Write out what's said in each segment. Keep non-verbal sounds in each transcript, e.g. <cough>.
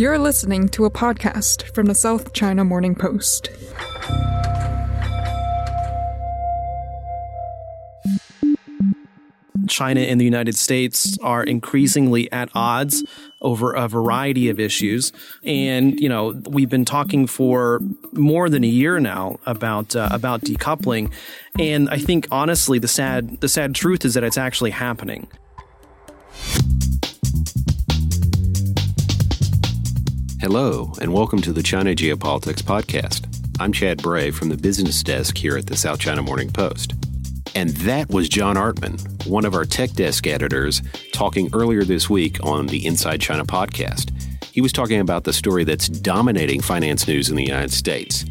You're listening to a podcast from the South China Morning Post. China and the United States are increasingly at odds over a variety of issues. And, you know, we've been talking for more than a year now about, uh, about decoupling. And I think honestly, the sad, the sad truth is that it's actually happening. Hello, and welcome to the China Geopolitics Podcast. I'm Chad Bray from the business desk here at the South China Morning Post. And that was John Artman, one of our tech desk editors, talking earlier this week on the Inside China podcast. He was talking about the story that's dominating finance news in the United States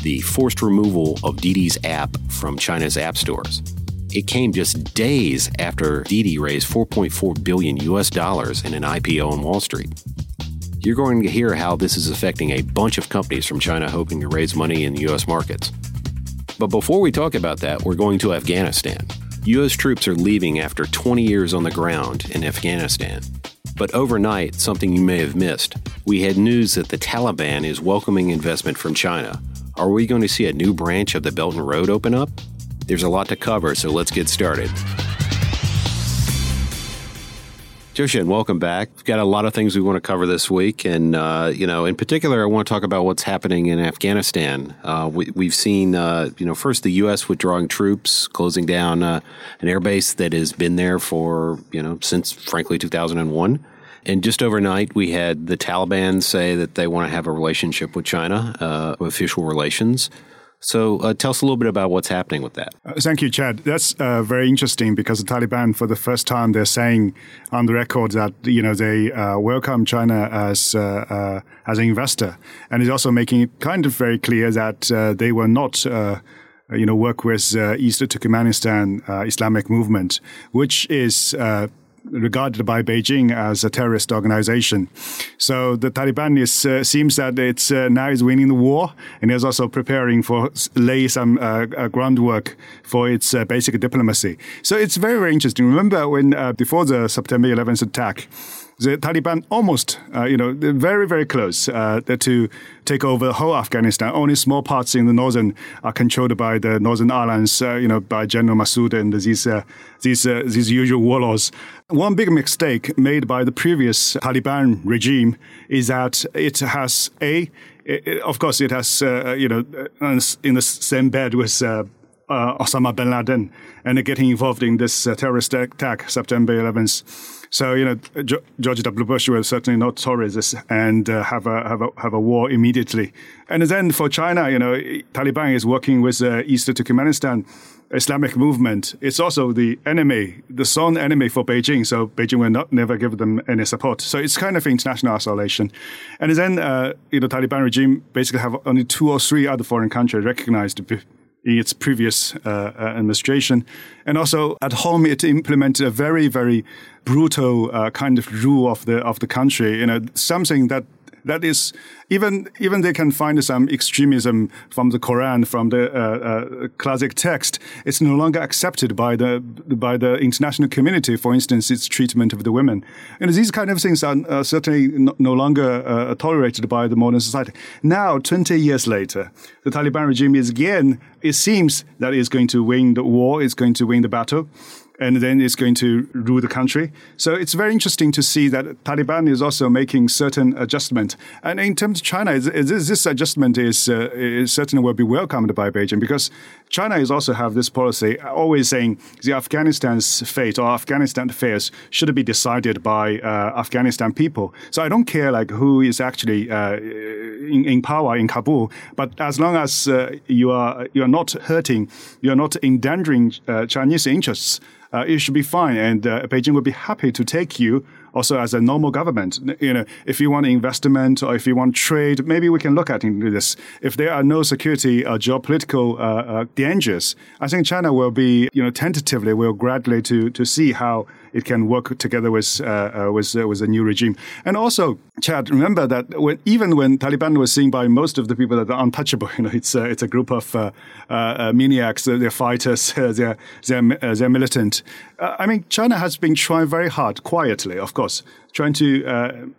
the forced removal of Didi's app from China's app stores. It came just days after Didi raised 4.4 billion US dollars in an IPO on Wall Street. You're going to hear how this is affecting a bunch of companies from China hoping to raise money in the US markets. But before we talk about that, we're going to Afghanistan. U.S. troops are leaving after 20 years on the ground in Afghanistan. But overnight, something you may have missed. We had news that the Taliban is welcoming investment from China. Are we going to see a new branch of the Belt and Road open up? There's a lot to cover, so let's get started. Zhou welcome back. We've got a lot of things we want to cover this week, and uh, you know, in particular, I want to talk about what's happening in Afghanistan. Uh, we, have seen, uh, you know, first the U.S. withdrawing troops, closing down uh, an airbase that has been there for you know since, frankly, 2001. And just overnight, we had the Taliban say that they want to have a relationship with China, uh, official relations. So uh, tell us a little bit about what's happening with that. Uh, thank you, Chad. That's uh, very interesting because the Taliban, for the first time, they're saying on the record that you know they uh, welcome China as uh, uh, as an investor, and is also making it kind of very clear that they will not. you know, work with East Turkmenistan Islamic movement, which is regarded by Beijing as a terrorist organization. So the Taliban is, uh, seems that it's uh, now is winning the war and is also preparing for lay some uh, uh groundwork for its uh, basic diplomacy. So it's very very interesting. Remember when uh, before the September 11th attack the Taliban almost, uh, you know, very, very close uh, to take over the whole Afghanistan. Only small parts in the northern are controlled by the Northern Alliance, uh, you know, by General Massoud and these, uh, these, uh, these usual warlords. One big mistake made by the previous Taliban regime is that it has a, it, of course, it has, uh, you know, in the same bed with Osama bin Laden and getting involved in this terrorist attack, September 11th. So you know, George W. Bush will certainly not this and uh, have a have a have a war immediately. And then for China, you know, Taliban is working with uh, Eastern Turkmenistan. Islamic movement. It's also the enemy, the sole enemy for Beijing. So Beijing will not never give them any support. So it's kind of international isolation. And then, uh, you know, Taliban regime basically have only two or three other foreign countries recognized in its previous uh, uh, administration. And also at home, it implemented a very, very brutal uh, kind of rule of the of the country. You know, something that that is even even they can find some extremism from the Quran, from the uh, uh, classic text. It's no longer accepted by the by the international community. For instance, its treatment of the women, and these kind of things are uh, certainly no, no longer uh, tolerated by the modern society. Now, twenty years later, the Taliban regime is again. It seems that it's going to win the war. It's going to win the battle and then it's going to rule the country. So it's very interesting to see that Taliban is also making certain adjustment. And in terms of China, this adjustment is, uh, is certainly will be welcomed by Beijing because China is also have this policy always saying the Afghanistan's fate or Afghanistan affairs should be decided by uh, Afghanistan people. So I don't care like who is actually uh, in, in, power in Kabul, but as long as uh, you are you are not hurting, you are not endangering uh, Chinese interests uh, it should be fine. And uh, Beijing would be happy to take you also as a normal government. You know, if you want investment or if you want trade, maybe we can look at this. If there are no security or geopolitical uh, uh, dangers, I think China will be, you know, tentatively will gradually to to see how it can work together with uh, uh, with uh, with a new regime. And also, Chad, remember that when, even when Taliban was seen by most of the people that are untouchable, <laughs> you know, it's uh, it's a group of maniacs, they're fighters, <laughs> they're they're, they're militant. I mean, China has been trying very hard, quietly, of course, trying to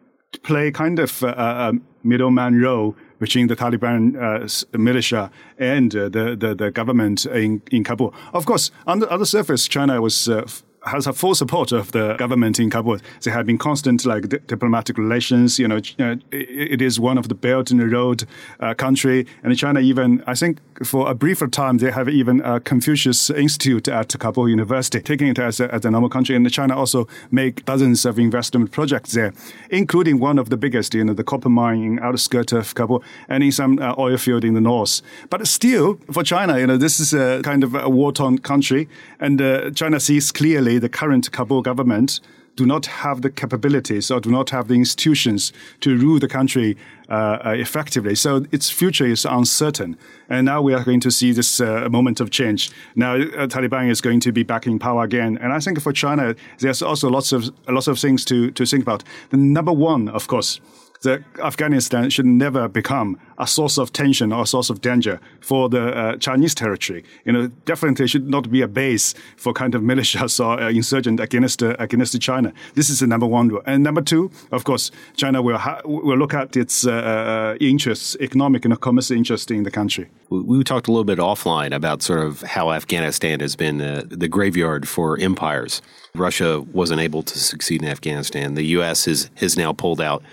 play kind of a middleman role between the Taliban uh, militia and uh, the, the, the government in in Kabul. Of course, on the surface, China was uh, has a full support of the government in Kabul. They have been constant like di- diplomatic relations. You know, uh, it, is one of the Belt and Road uh, country, and China even I think for a briefer time they have even a Confucius Institute at Kabul University, taking it as a, as a normal country. And China also make dozens of investment projects there, including one of the biggest, you know, the copper mine in outskirts of Kabul and in some uh, oil field in the north. But still, for China, you know, this is a kind of a war-torn country, and uh, China sees clearly the current Kabul government do not have the capabilities or do not have the institutions to rule the country uh, uh, effectively. So its future is uncertain. And now we are going to see this uh, moment of change. Now uh, Taliban is going to be back in power again. And I think for China, there's also lots of lots of things to, to think about. The number one, of course, that Afghanistan should never become a source of tension or a source of danger for the uh, Chinese territory. You know, definitely should not be a base for kind of militias or uh, insurgent against uh, against China. This is the number one rule. And number two, of course, China will ha- will look at its uh, uh, interests, economic and commercial interests in the country. We talked a little bit offline about sort of how Afghanistan has been uh, the graveyard for empires. Russia wasn't able to succeed in Afghanistan. The U.S. is, has now pulled out.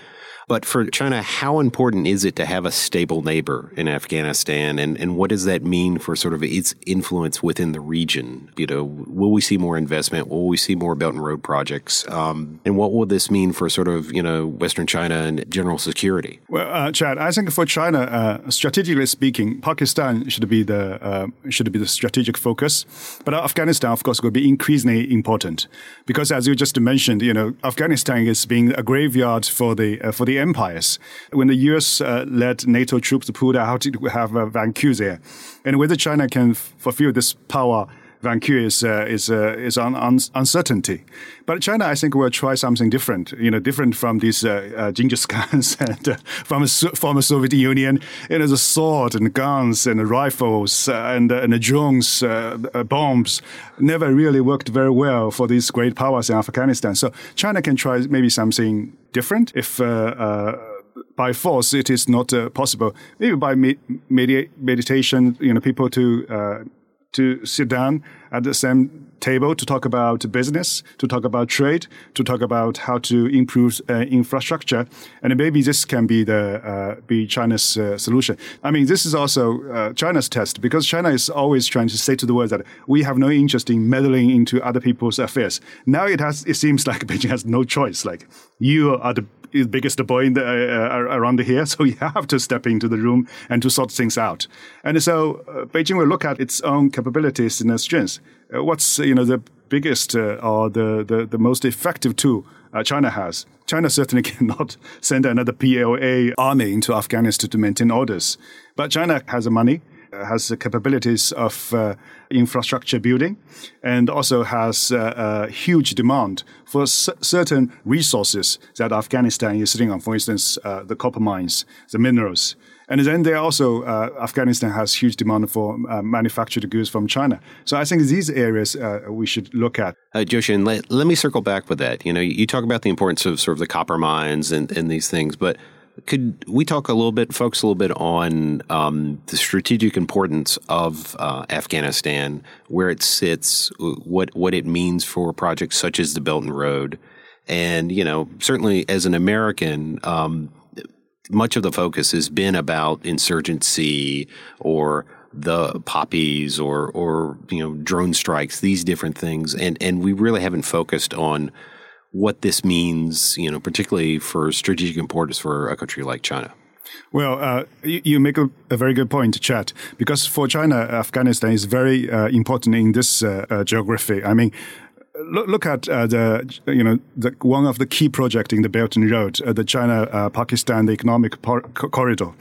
But for China, how important is it to have a stable neighbor in Afghanistan? And, and what does that mean for sort of its influence within the region? You know, will we see more investment? Will we see more Belt and Road projects? Um, and what will this mean for sort of, you know, Western China and general security? Well, uh, Chad, I think for China, uh, strategically speaking, Pakistan should be the uh, should be the strategic focus. But Afghanistan, of course, will be increasingly important because, as you just mentioned, you know, Afghanistan is being a graveyard for the uh, for the empires. When the US uh, led NATO troops to pull out, we have uh, Vanku there. And whether China can f- fulfill this power, Vanku is, uh, is, uh, is on, on, uncertainty. But China, I think, will try something different, you know, different from these uh, uh, Genghis Khans <laughs> and uh, from the former Soviet Union. You know, the sword and guns and rifles uh, and, uh, and the drones, uh, bombs never really worked very well for these great powers in Afghanistan. So China can try maybe something different if by force it is not uh, possible. Maybe by med- meditation, you know, people to uh, to sit down at the same table to talk about business, to talk about trade, to talk about how to improve uh, infrastructure, and maybe this can be the uh, be China's uh, solution. I mean, this is also uh, China's test because China is always trying to say to the world that we have no interest in meddling into other people's affairs. Now it has it seems <laughs> like Beijing has no choice. Like you are the biggest boy in the, uh, uh around here, <laughs> so you have to step into the room and to sort things out. And so uh, Beijing will look at its own capabilities and strengths. Uh, what's you know the biggest uh, or the, the, the most effective tool uh, China has? China certainly <laughs> cannot send another PLA army into Afghanistan to maintain orders, but China has the money has the capabilities of uh, infrastructure building and also has uh, a huge demand for certain resources that Afghanistan is sitting on, for instance, uh, the copper mines, the minerals. And then there also, uh, Afghanistan has huge demand for uh, manufactured goods from China. So I think these areas uh, we should look at. Uh, Zhou Xin, let, let me circle back with that. You know, you talk about the importance of sort of the copper mines and, and these things, but could we talk a little bit, focus a little bit on um, the strategic importance of uh, Afghanistan, where it sits, what what it means for projects such as the Belt and Road, and you know, certainly as an American, um, much of the focus has been about insurgency or the poppies or or you know drone strikes, these different things, and and we really haven't focused on what this means, you know, particularly for strategic importance for a country like China. Well, uh, you, make a, a, very good point, Chad, because for China, Afghanistan is very uh, important in this uh, uh geography. I mean, look, look at uh, the you know the, one of the key projects in the Belt and Road, uh, the China-Pakistan uh, economic par- corridor.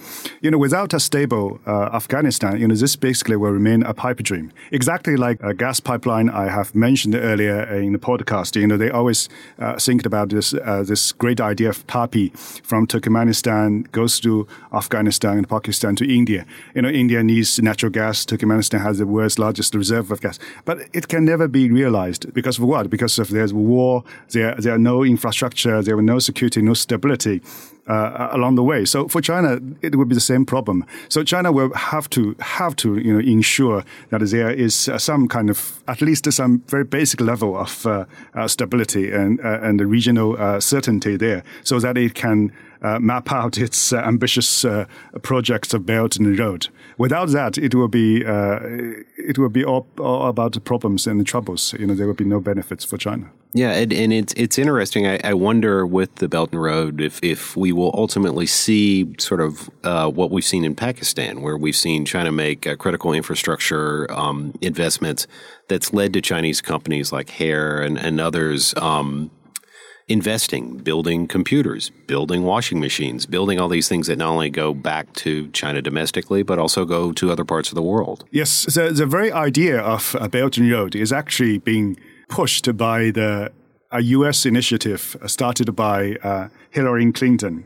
You know, without a stable uh, Afghanistan, you know, this basically will remain a pipe dream. Exactly like a gas pipeline I have mentioned earlier in the podcast. You know, they always uh, think about this this great idea of TAPI from Turkmenistan goes to Afghanistan and Pakistan to India. You know, India needs natural gas. Turkmenistan has the world's largest reserve of gas, but it can never be realized because of what? Because of there's war, there there are no infrastructure, there are no security, no stability. Uh, along the way. So for China, it would be the same problem. So China will have to have to you know ensure that there is some kind of at least some very basic level of uh, uh stability and uh, and the regional uh, certainty there, so that it can uh, map out its uh, ambitious uh, projects of Belt and Road. Without that, it will be uh, it will be all, all, about the problems and the troubles. You know, there will be no benefits for China. Yeah, and, and it's it's interesting. I, I, wonder with the Belt and Road if if we will ultimately see sort of uh, what we've seen in Pakistan, where we've seen China make uh, critical infrastructure um, investments that's led to Chinese companies like Haier and and others. Um, investing, building computers, building washing machines, building all these things that not only go back to China domestically, but also go to other parts of the world. Yes, the, the very idea of a Belt and Road is actually being pushed by the a U.S. initiative started by uh, Hillary Clinton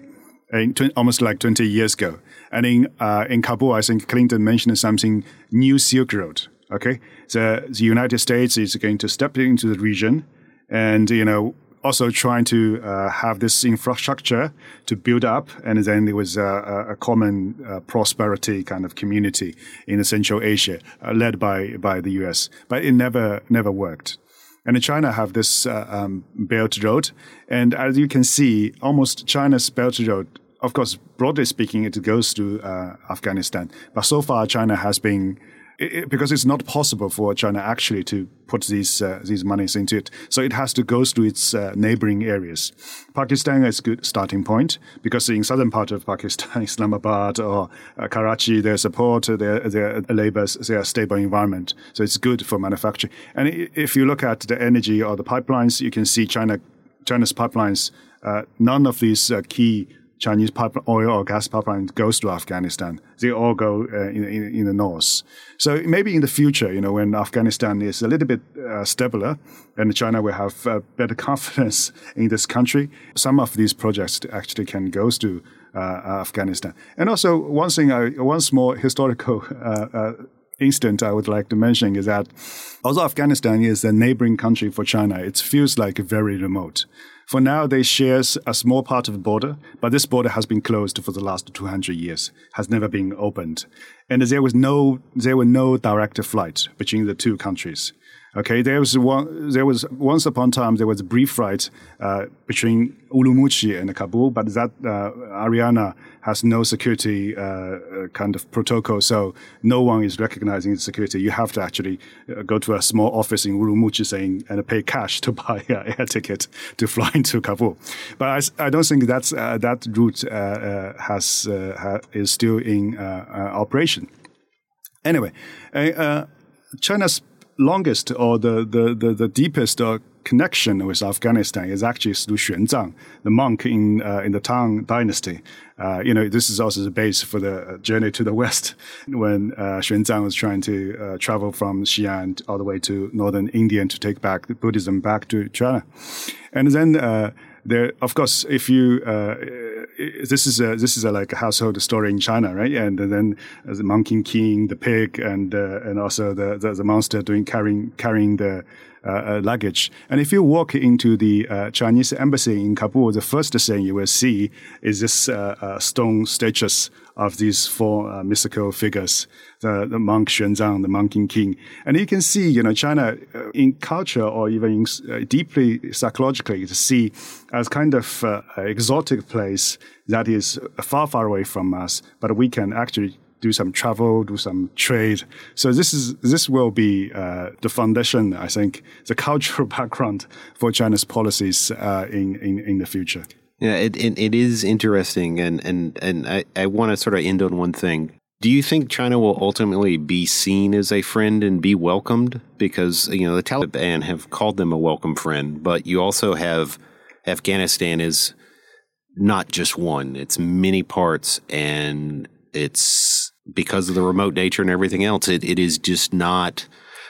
in tw- almost like 20 years ago. And in, uh, in Kabul, I think Clinton mentioned something new Silk Road. Okay, the, the United States is going to step into the region and you know also trying to uh, have this infrastructure to build up, and then there was a, a common uh, prosperity kind of community in Central Asia, uh, led by by the U.S. But it never never worked. And China have this uh, um, Belt Road, and as you can see, almost China's Belt Road. Of course, broadly speaking, it goes to uh, Afghanistan, but so far China has been it, because it's not possible for China actually to put these uh, these monies into it. So it has to go through its uh, neighboring areas. Pakistan is a good starting point because in southern part of Pakistan, <laughs> Islamabad or uh, Karachi, their support, their their labor, their stable environment. So it's good for manufacturing. And if you look at the energy or the pipelines, you can see China China's pipelines. Uh, none of these uh, key Chinese pipeline, oil or gas pipeline goes to Afghanistan. They all go uh, in, in, in, the north. So maybe in the future, you know, when Afghanistan is a little bit uh, stabler and China will have uh, better <laughs> confidence in this country, some of these projects actually can go to uh, Afghanistan. And also, one thing, one small historical uh, uh, incident I would like to mention is that although Afghanistan is a neighboring country for China, it feels like very remote. For now, they share a small part of the border, but this border has been closed for the last 200 years, has never been opened. And there was no, there were no direct flights between the two countries. Okay, there was one. There was once upon a time there was a brief flight uh, between Urumqi and Kabul, but that uh, area has no security uh, uh, kind of protocol, so no one is recognizing the security. You have to actually uh, go to a small office in Urumqi saying and pay cash to <laughs> buy an air ticket to fly <laughs> into Kabul. But I, I don't think that's uh, that route has ha, is still in operation. Anyway, China's longest or the, the, the, the deepest uh, connection with Afghanistan is actually through Xuanzang, the monk in, uh, in the Tang dynasty. Uh, you know, this is also the base for the journey to the west <laughs> when uh, Xuanzang was trying to uh, travel from Xi'an all the way to northern India to take back Buddhism back to China. And then, uh, there, of course, if you, uh, this is a, this is a, like a household story in China, right? And then the Monkey King, the pig, and uh, and also the, the, the monster doing carrying carrying the uh, uh, Uh, uh, luggage. And if you walk into the uh, Chinese embassy in Kabul, the first thing you will see is this uh, stone statues of these four mystical figures, the, the monk Xuanzang, the monkey king. And you can see, you know, China in culture or even in, deeply psychologically to see as kind of uh, exotic place that is far, far away from us, but we can actually do some travel, do some trade. So this is this will be uh, the foundation, I think, the cultural <laughs> background for China's policies uh, in, in in the future. Yeah, it, it, it is interesting, and and and I, I want to sort of end on one thing. Do you think China will ultimately be seen as a friend and be welcomed? Because, you know, the Taliban have called them a welcome friend, but you also have Afghanistan is not just one, it's many parts, and it's because of the remote nature and everything else, it, it is just not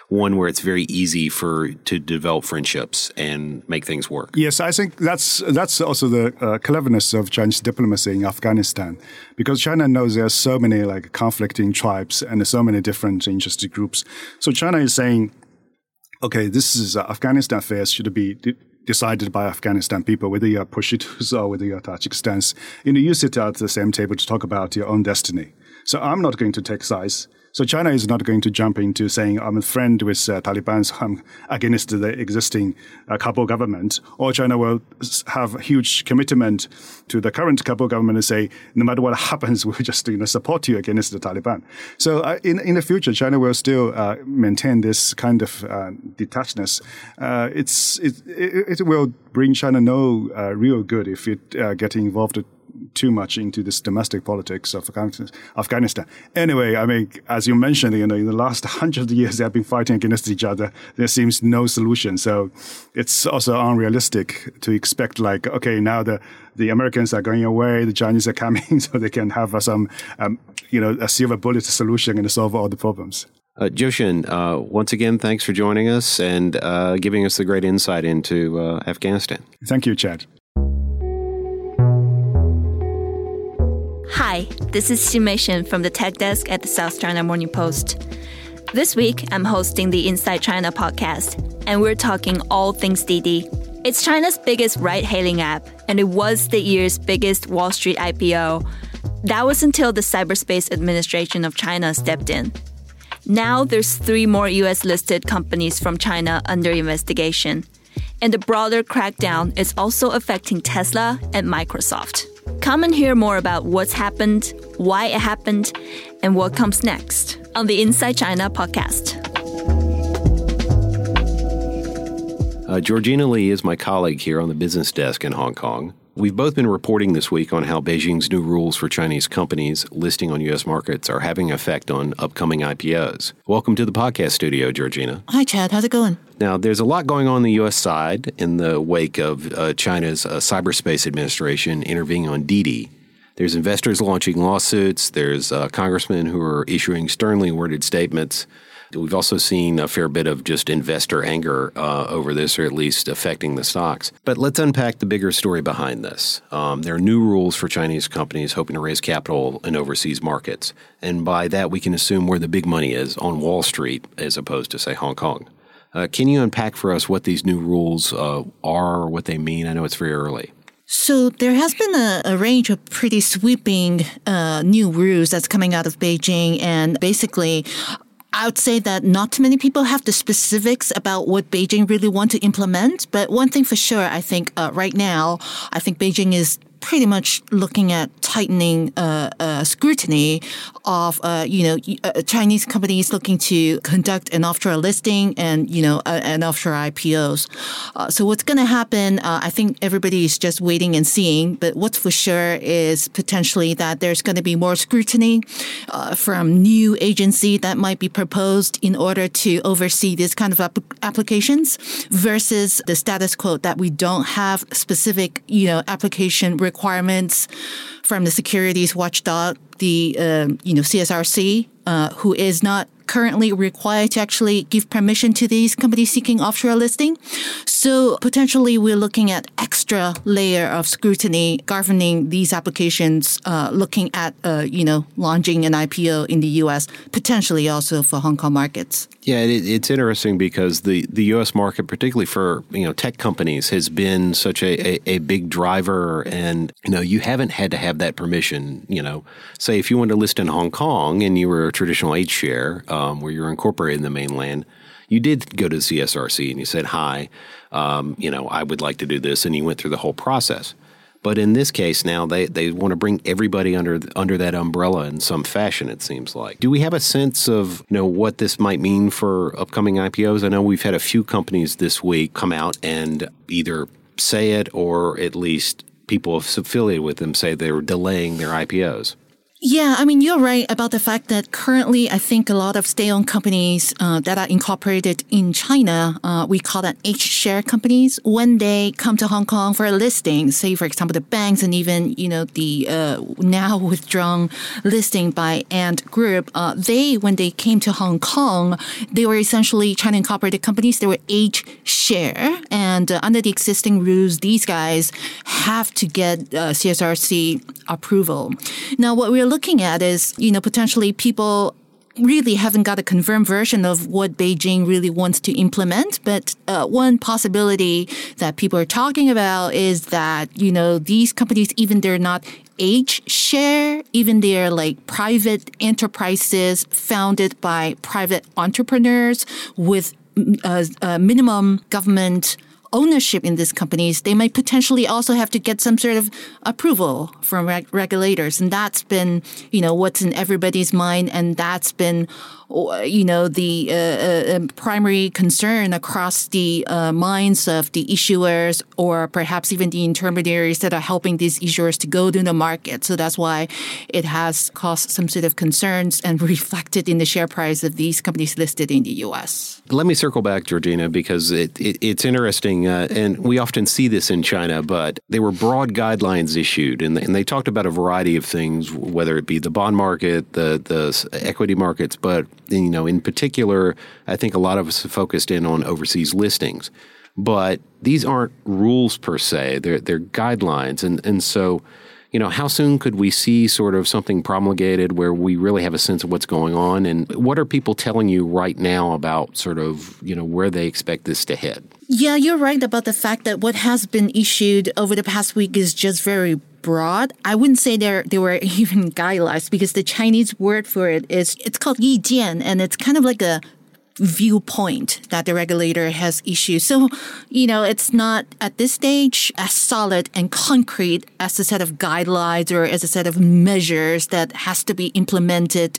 one where it's very easy for to develop friendships and make things work. Yes, I think that's that's also the uh, cleverness of Chinese diplomacy in Afghanistan, because China knows there are so many like conflicting tribes and so many different interested groups. So China is saying, okay, this is uh, Afghanistan affairs should be decided by Afghanistan people, whether you're Pashtuns <laughs> or whether you're. You know, you sit at the same table to talk about your own destiny. So I'm not going to take sides. So China is not going to jump into saying I'm a friend with uh, Taliban, so I'm against the existing uh, Kabul government, or China will have huge commitment to the current Kabul government and say no matter what <laughs> happens, we'll just you know support you against the Taliban. So uh, in in the future, China will still uh, maintain this kind of uh, detachedness. Uh, it's it, it, it will bring China no real good if it uh, involved too much into this domestic politics of Afghanistan. Anyway, I mean, as you mentioned, you know, in the last <laughs> hundred years, they have been fighting against each other. There seems no solution. So it's also unrealistic to expect like, okay, now the, the Americans are going away, the Chinese are coming, <laughs> so they can have uh, some, um, you know, a silver bullet solution and solve all the problems. Uh, Zhou Xin, uh, once again, thanks for joining us and uh, giving us the great insight into uh, Afghanistan. Thank you, Chad. Hi, this is Xinmei Shen from the tech desk at the South China Morning Post. This week, I'm hosting the Inside China podcast, and we're talking all things Didi. It's China's biggest ride hailing app, and it was the year's biggest Wall Street IPO. That was until the Cyberspace Administration of China stepped in. Now there's three more US listed companies from China under investigation. And the broader crackdown is also affecting Tesla and Microsoft. Come and hear more about what's happened, why it happened, and what comes next on the Inside China podcast. Uh, Georgina Lee is my colleague here on the business desk in Hong Kong. We've both been reporting this week on how Beijing's new rules for Chinese companies listing on U.S. markets are having an effect on upcoming IPOs. Welcome to the podcast studio, Georgina. Hi, Chad. How's it going? Now, there's a lot going on, on the U.S. side in the wake of uh, China's uh, Cyberspace Administration intervening on Didi. There's investors launching lawsuits. There's uh, congressmen who are issuing sternly worded statements. We've also seen a fair bit of just investor anger uh, over this, or at least affecting the stocks. But let's unpack the bigger story behind this. Um, there are new rules for Chinese companies hoping to raise capital in overseas markets. And by that, we can assume where the big money is on Wall Street as opposed to, say, Hong Kong. Uh, can you unpack for us what these new rules uh, are what they mean? I know it's very early. So there has been a, a range of pretty sweeping uh, new rules that's coming out of Beijing, and basically I would say that not too many people have the specifics about what Beijing really want to implement. But one thing for sure, I think uh, right now, I think Beijing is pretty much looking at tightening uh, uh, scrutiny of uh, you know uh, Chinese companies looking to conduct an offshore listing and you know an offshore IPOs. Uh, so what's going to happen? Uh, I think everybody is just waiting and seeing. But what's for sure is potentially that there's going to be more scrutiny from new agency that might be proposed in order to oversee this kind of ap- applications versus the status quo that we don't have specific you know application requirements from the securities watchdog, the uh, you know CSRC, uh, who is not currently required to actually give permission to these companies seeking offshore listing. So potentially we're looking at extra layer of scrutiny governing these applications, uh, looking at, uh, you know, launching an IPO in the U.S., potentially also for Hong Kong markets. Yeah, it, it's interesting because the, the U.S. market, particularly for you know tech companies, has been such a, a, a, big driver, and you know you haven't had to have that permission. You know, say if you want to list in Hong Kong and you were a traditional H share, um, where you're incorporated in the mainland, you did go to the CSRC and you said, "Hi, um, you know, I would like to do this," and you went through the whole process. But in this case, now they, they want to bring everybody under under that umbrella in some fashion. It seems like. Do we have a sense of you know what this might mean for upcoming IPOs? I know we've had a few companies this week come out and either say it or at least people affiliated with them say they were delaying their IPOs. Yeah, I mean, you're right about the fact that currently, I think a lot of state-owned companies uh, that are incorporated in China, uh, we call that H-share companies. When they come to Hong Kong for a listing, say for example the banks and even you know the uh, now <laughs> withdrawn listing by Ant Group, uh, they when they came to Hong Kong, they were essentially China incorporated companies. They were H-share, and uh, under the existing rules, these guys have to get uh, CSRC approval. Now, what we're looking at is, you know, potentially people really haven't got a confirmed version of what Beijing really wants to implement. But uh, one possibility that people are talking about is that, you know, these companies, even they're not H share, even they're like private enterprises founded by private entrepreneurs with uh, uh, minimum government ownership in these companies, they might potentially also have to get some sort of approval from reg- regulators. And that's been, you know, what's in everybody's mind. And that's been you know, the uh, uh, um, primary concern across the uh, minds of the issuers or perhaps even the intermediaries that are helping these issuers to go to the market. So that's why it has caused some sort of concerns and <laughs> reflected in the share price of these companies listed in the U.S. Let me circle back, Georgina, because it, it, it's interesting, uh, and we often see this in China, but there were broad guidelines issued, and, and they talked about a variety of things, whether it be the bond market, the, the equity markets, but you know, in particular, I think a lot of us have focused in on overseas listings. But these aren't rules per se; they're they're guidelines, and and so, you know, how soon could we see sort of something promulgated where we really have a sense of what's going on, and what are people telling you right now about sort of you know where they expect this to head? Yeah, you're right about the fact that what has been issued over the past week is just very broad. I wouldn't say there there were <laughs> even guidelines because the Chinese word for it is it's called yijian and it's kind of like a viewpoint that the regulator has issued. So, you know, it's not at this stage as solid and concrete as a set of guidelines or as a set of measures that has to be implemented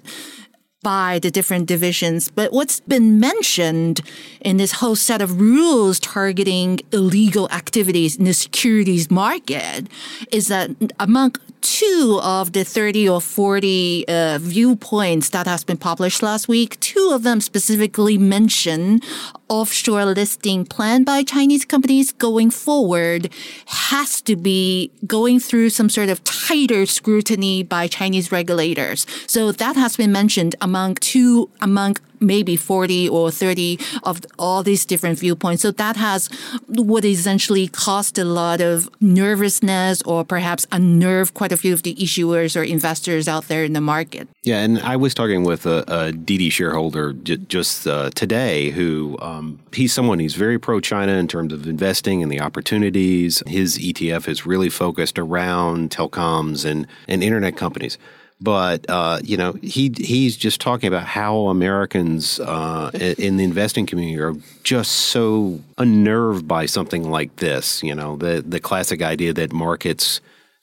by the different divisions. But what's been mentioned in this whole set of rules targeting illegal activities in the securities market is that among two of the 30 or 40 uh, viewpoints that has been published last week, two of them specifically mention offshore listing plan by Chinese companies going forward has to be going through some sort of tighter scrutiny by Chinese regulators. So that has been mentioned among two, among maybe 40 or 30 of all these different viewpoints. So that has would essentially caused a lot of nervousness or perhaps unnerve quite a few of the issuers or investors out there in the market. Yeah, and I was talking with a, a Didi shareholder j- just uh, today who um, he's someone who's very pro China in terms of investing and the opportunities. His ETF is really focused around telecoms and, and internet companies. But uh, you know, he he's just talking about how Americans uh, in the investing community are just so unnerved by something like this. You know, the the classic idea that markets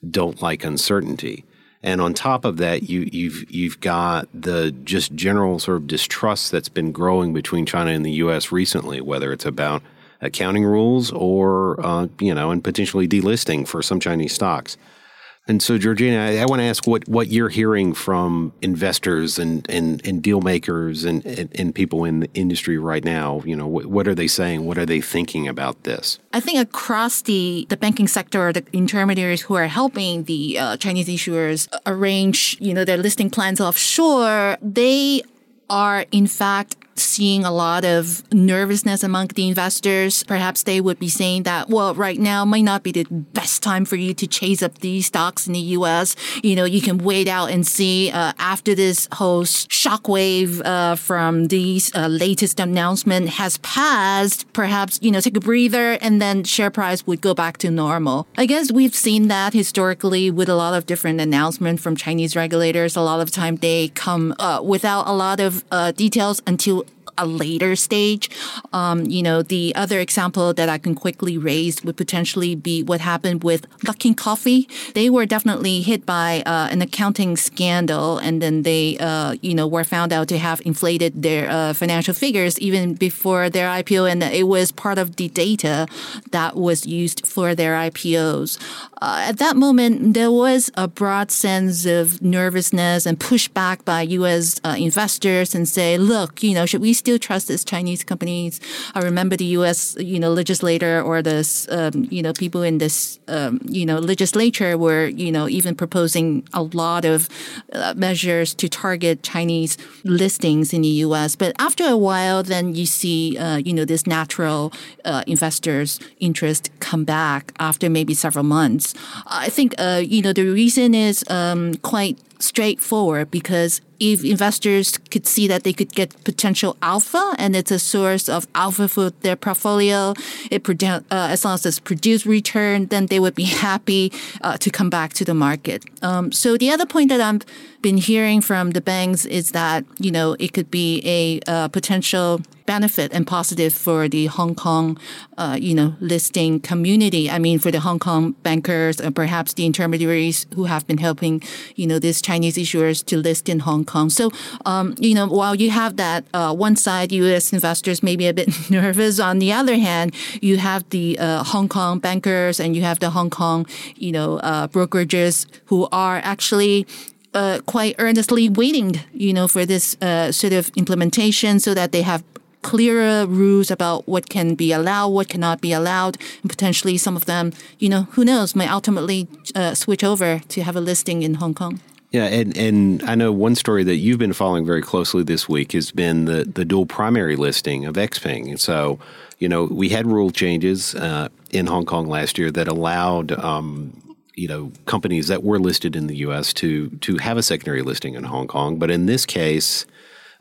don't like uncertainty. And on top of that, you, you've you've got the just general sort of distrust that's been growing between China and the U.S. recently, whether it's about accounting rules or uh, you know, and potentially delisting for some Chinese stocks. And so, Georgina, I, I want to ask what, what you're hearing from investors and, and, and deal makers and, and, and, people in the industry right now. You know, what, what, are they saying? What are they thinking about this? I think across the, the banking sector, the intermediaries who are helping the uh, Chinese issuers arrange, you know, their listing plans offshore, they are in fact seeing a lot of nervousness among the investors. Perhaps they would be saying that, well, right now might not be the best time for you to chase up these stocks in the U.S. You know, you can wait out and see uh, after this whole shockwave uh, from these uh, latest announcement has passed. Perhaps you know take a breather and then share price would go back to normal. I guess we've seen that historically with a lot of different announcements from Chinese regulators. A lot of time they come uh, without a lot of uh, details until a later stage. Um, you know, the other example that I can quickly raise would potentially be what happened with Luckin Coffee. They were definitely hit by uh, an accounting scandal, and then they, uh, you know, were found out to have inflated their uh, financial figures even before their IPO, and it was part of the data that was used for their IPOs. Uh, at that moment, there was a broad sense of nervousness and pushback by U.S. Uh, investors and say, look, you know, should we still trust these Chinese companies? I remember the U.S., you know, legislator or the, um, you know, people in this, um, you know, legislature were, you know, even proposing a lot of uh, measures to target Chinese listings in the U.S. But after a while, then you see, uh, you know, this natural uh, investors' interest come back after maybe several months. I think, uh, you know, the reason is um, quite straightforward because if investors could see that they could get potential alpha and it's a source of alpha for their portfolio, it uh, as long as it's produced return, then they would be <laughs> happy uh, to come back to the market. Um, so the other point that I've been hearing from the banks is that you know it could be a uh, potential benefit and positive for the Hong Kong, uh, you know, listing community. I mean, for the Hong Kong bankers and perhaps the intermediaries who have been helping, you know, these Chinese issuers to list in Hong Kong. So, um, you know, while you have that uh, one side, U.S. investors may be a bit <laughs> nervous. On the other hand, you have the uh, Hong Kong bankers and you have the Hong Kong, you know, uh, brokerages who are actually uh, quite earnestly waiting, you know, for this uh, sort of implementation so that they have clearer rules about what can be allowed, what cannot be allowed, and potentially some of them, you know, who knows, may ultimately uh, switch over to have a listing in Hong Kong. Yeah, and, and I know one story that you've been following very closely this week has been the, the dual primary listing of Xpeng. So, you know, we had rule changes uh, in Hong Kong last year that allowed um, you know companies that were listed in the U.S. to to have a secondary listing in Hong Kong. But in this case,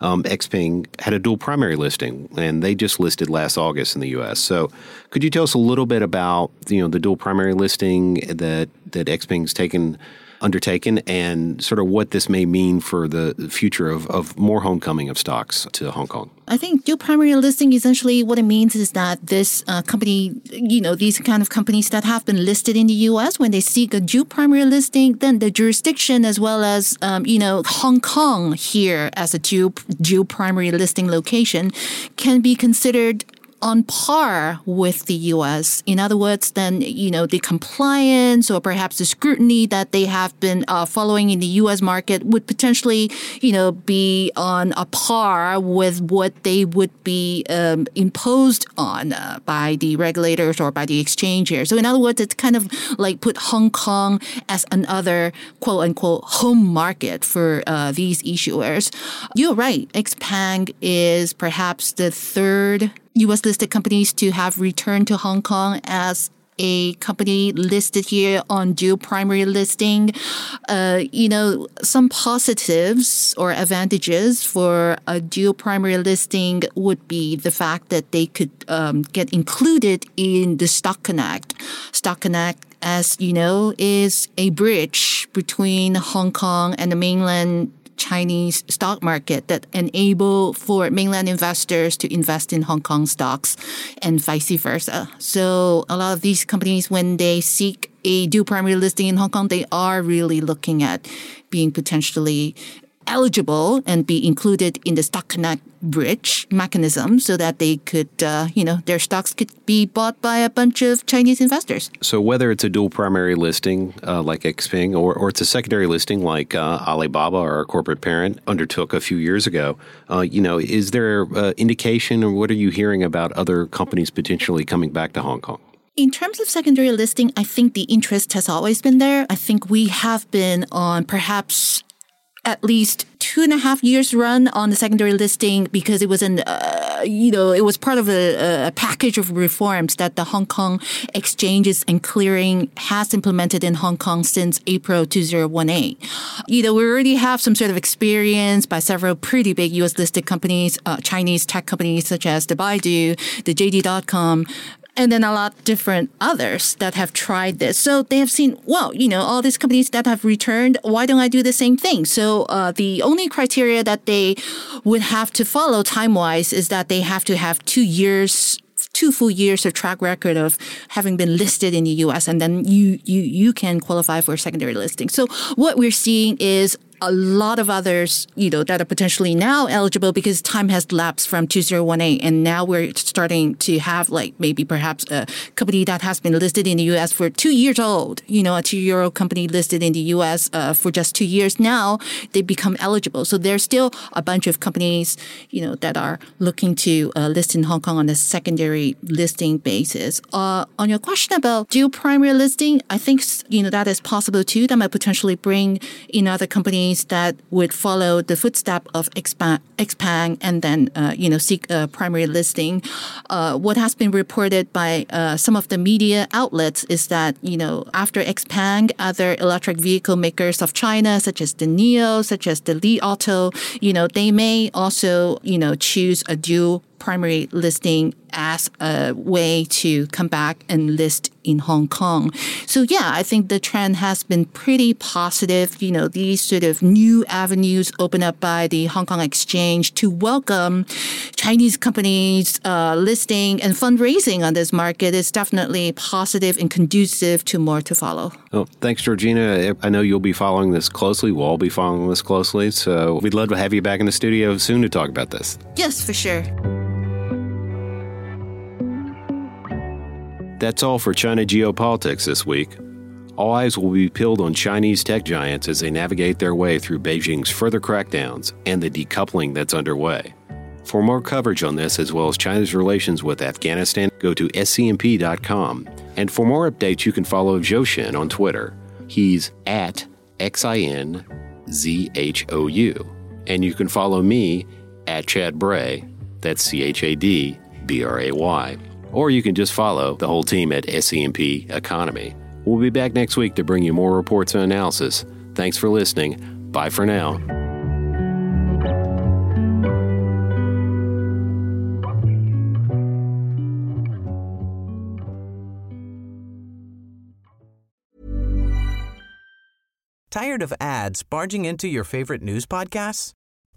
um, had a dual primary listing, and they just listed last August in the U.S. So, could you tell us a little bit about you know the dual primary listing that that Xpeng's taken? Undertaken and sort of what this may mean for the future of, of more homecoming of stocks to Hong Kong? I think dual primary listing essentially what it means is that this uh, company, you know, these kind of companies that have been listed in the U.S. when they seek a dual primary listing, then the jurisdiction as well as um, you know Hong Kong here as a dual dual primary listing location can be considered on par with the US. In other words, then, you know, the compliance or perhaps the scrutiny that they have been uh, following in the US market would potentially, you know, be on a par with what they would be um, imposed on uh, by the regulators or by the exchange here. So, in other words, it's kind of like put Hong Kong as another quote unquote home market for uh, these issuers. You're right. Xpeng is perhaps the third U.S. listed companies to have returned to Hong Kong as a company listed here on dual primary listing. Uh, you know, some positives or advantages for a dual primary listing would be the fact that they could um, get included in the Stock Connect. Stock Connect as you know, is a bridge between Hong Kong and the mainland Chinese stock market that enable for mainland investors to invest in Hong Kong stocks and vice versa. So a lot of these companies, when they seek a dual primary listing in Hong Kong, they are really looking at being potentially eligible and be included in the stock connect bridge mechanism so that they could, uh, you know, their stocks could be bought by a bunch of Chinese investors. So whether it's a dual primary listing uh, like Xpeng or, or it's a secondary listing like uh, Alibaba or our corporate parent undertook a few years ago, uh, you know, is there uh, indication or what are you hearing about other companies potentially coming back to Hong Kong? In terms of secondary listing, I think the interest has always been there. I think we have been on perhaps at least two and a half years run on the secondary listing because it was an, uh, you know, it was part of a, a, package of reforms that the Hong Kong exchanges and clearing has implemented in Hong Kong since April 2018. You know, we already have some sort of experience by several pretty big U.S. listed companies, uh, Chinese tech companies such as the Baidu, the JD.com, and then a lot different others that have tried this. So they have seen, well, you know, all these companies that have returned, why don't I do the same thing? So uh, the only criteria that they would have to follow time wise is that they have to have two years two full years of track record of having been listed in the US and then you you you can qualify for secondary listing. So what we're seeing is a lot of others, you know, that are potentially now eligible because time has lapsed from 2018 and now we're starting to have like maybe perhaps a company that has been listed in the US for two years old, you know, a two year old company listed in the US uh, for just two years. Now they become eligible. So there's still a bunch of companies, you know, that are looking to uh, list in Hong Kong on a secondary listing basis. Uh, on your question about dual primary listing, I think, you know, that is possible too. That might potentially bring in other companies companies that would follow the footstep of Xpeng, and then, uh, you know, seek a primary listing. Uh, what has been reported by uh, some of the media outlets is that, you know, after Xpeng, other electric vehicle makers of China, such as the NIO, such as the Li Auto, you know, they may also, you know, choose a dual primary listing as a way to come back and list in Hong Kong. So yeah, I think the trend has been pretty positive. You know, these sort of new avenues opened up by the Hong Kong Exchange to welcome Chinese companies uh, listing and fundraising on this market is definitely positive and conducive to more to follow. Well, thanks, Georgina. I know you'll be following this closely. We'll all be following this closely. So we'd love to have you back in the studio soon to talk about this. Yes, for sure. That's all for China Geopolitics this week. All eyes will be peeled on Chinese tech giants as they navigate their way through Beijing's further crackdowns and the decoupling that's underway. For more coverage on this, as well as China's relations with Afghanistan, go to scmp.com. And for more updates, you can follow Zhou on Twitter. He's at XINZHOU. And you can follow me at Chad Bray, that's C H A D B R A Y or you can just follow the whole team at SCMP Economy. We'll be back next week to bring you more reports and analysis. Thanks for listening. Bye for now. Tired of ads barging into your favorite news podcasts?